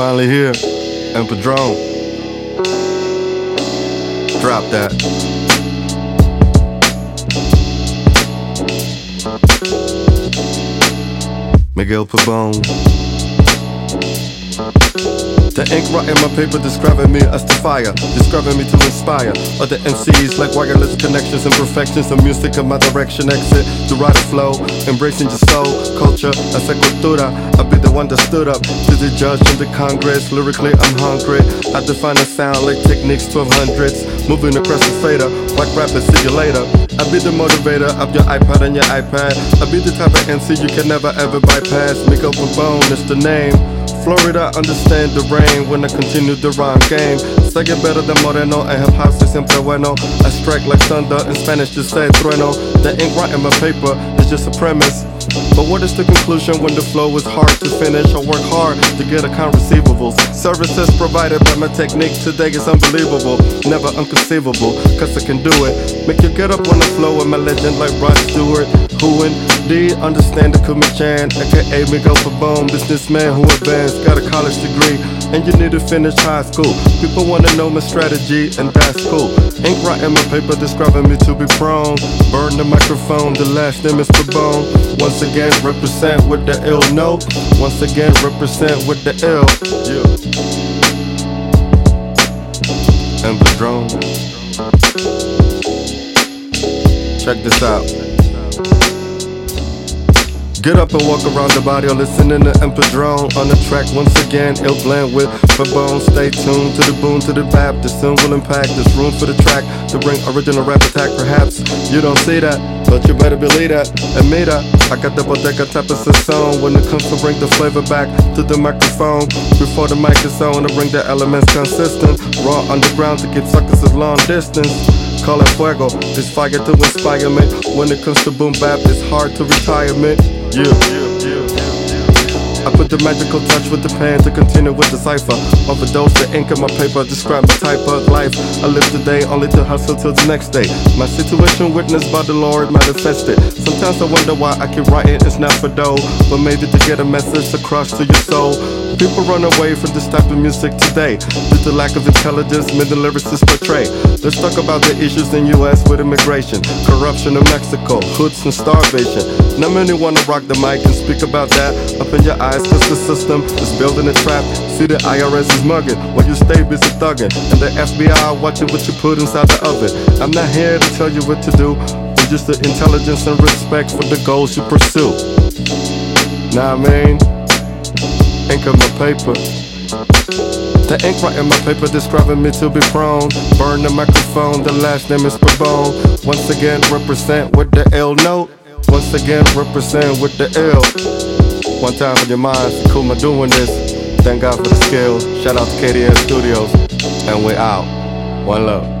finally here. And Padron. Drop that. Miguel Pabon. The ink writing my paper describing me as the fire, describing me to inspire other MCs like wireless connections and perfections of music of my direction exit to write a flow, embracing your soul, culture, esa cultura. I be the one that stood up to the judge in the Congress. Lyrically, I'm hungry. I define a sound like Technics 1200s, moving across the fader. White rapper, see you later. I be the motivator of your iPod and your iPad. I be the type of MC you can never ever bypass. Make up a bone, it's the name. Florida, understand the rain when I continue the rhyme game. It better than Moreno and hip hop siempre bueno. I strike like thunder in Spanish, just say trueno. The ink writing my paper is just a premise. But what is the conclusion when the flow is hard to finish? I work hard to get account receivables. Services provided by my technique today is unbelievable, never unconceivable, cause I can do it. Make you get up on the flow with my legend like Rod Stewart. Who and D understand the Kumi Chan, aka Miguel Pabon, businessman who advanced, got a college degree, and you need to finish high school. People wanna know my strategy, and that's cool. Ink writing my paper describing me to be prone. Burn the microphone, the last name is Bone. Once again, represent with the ill note. Once again, represent with the ill. Yeah. And the drone. Check this out. Get up and walk around the body or listening to Empadrone on the track once again. Ill blend with Pabon. Stay tuned to the boom, to the bap. The soon will impact. There's room for the track to bring original rap attack. Perhaps you don't see that, but you better believe that. Me that. I got the bodega type of song when it comes to bring the flavor back to the microphone. Before the mic is on, to bring the elements consistent. Raw underground to keep suckers at long distance. Call it fuego, this fire to inspire me. When it comes to boom bap, it's hard to retirement. Yeah. I put the magical touch with the pen to continue with the cipher. Overdose the ink in my paper, describe my type of life. I live today only to hustle till the next day. My situation witnessed by the Lord manifested. Sometimes I wonder why I keep writing, it's not for dough, but maybe to get a message across to your soul. People run away from this type of music today due to lack of intelligence many lyricists portray. Let's talk about the issues in US with immigration, corruption in Mexico, hoods and starvation. Not many wanna rock the mic and speak about that. Up in your eyes cause the system is building a trap. See the IRS is mugging while you stay busy thugging. And the FBI watching what you put inside the oven. I'm not here to tell you what to do, but just the intelligence and respect for the goals you pursue. Nah, I mean ink on my paper. The ink right in my paper describing me to be prone. Burn the microphone, the last name is Pabon. Once again, represent with the L note. Once again, represent with the L. One time for your minds, Kuma doing this. Thank God for the skills. Shout out to KDN Studios. And we out. One love.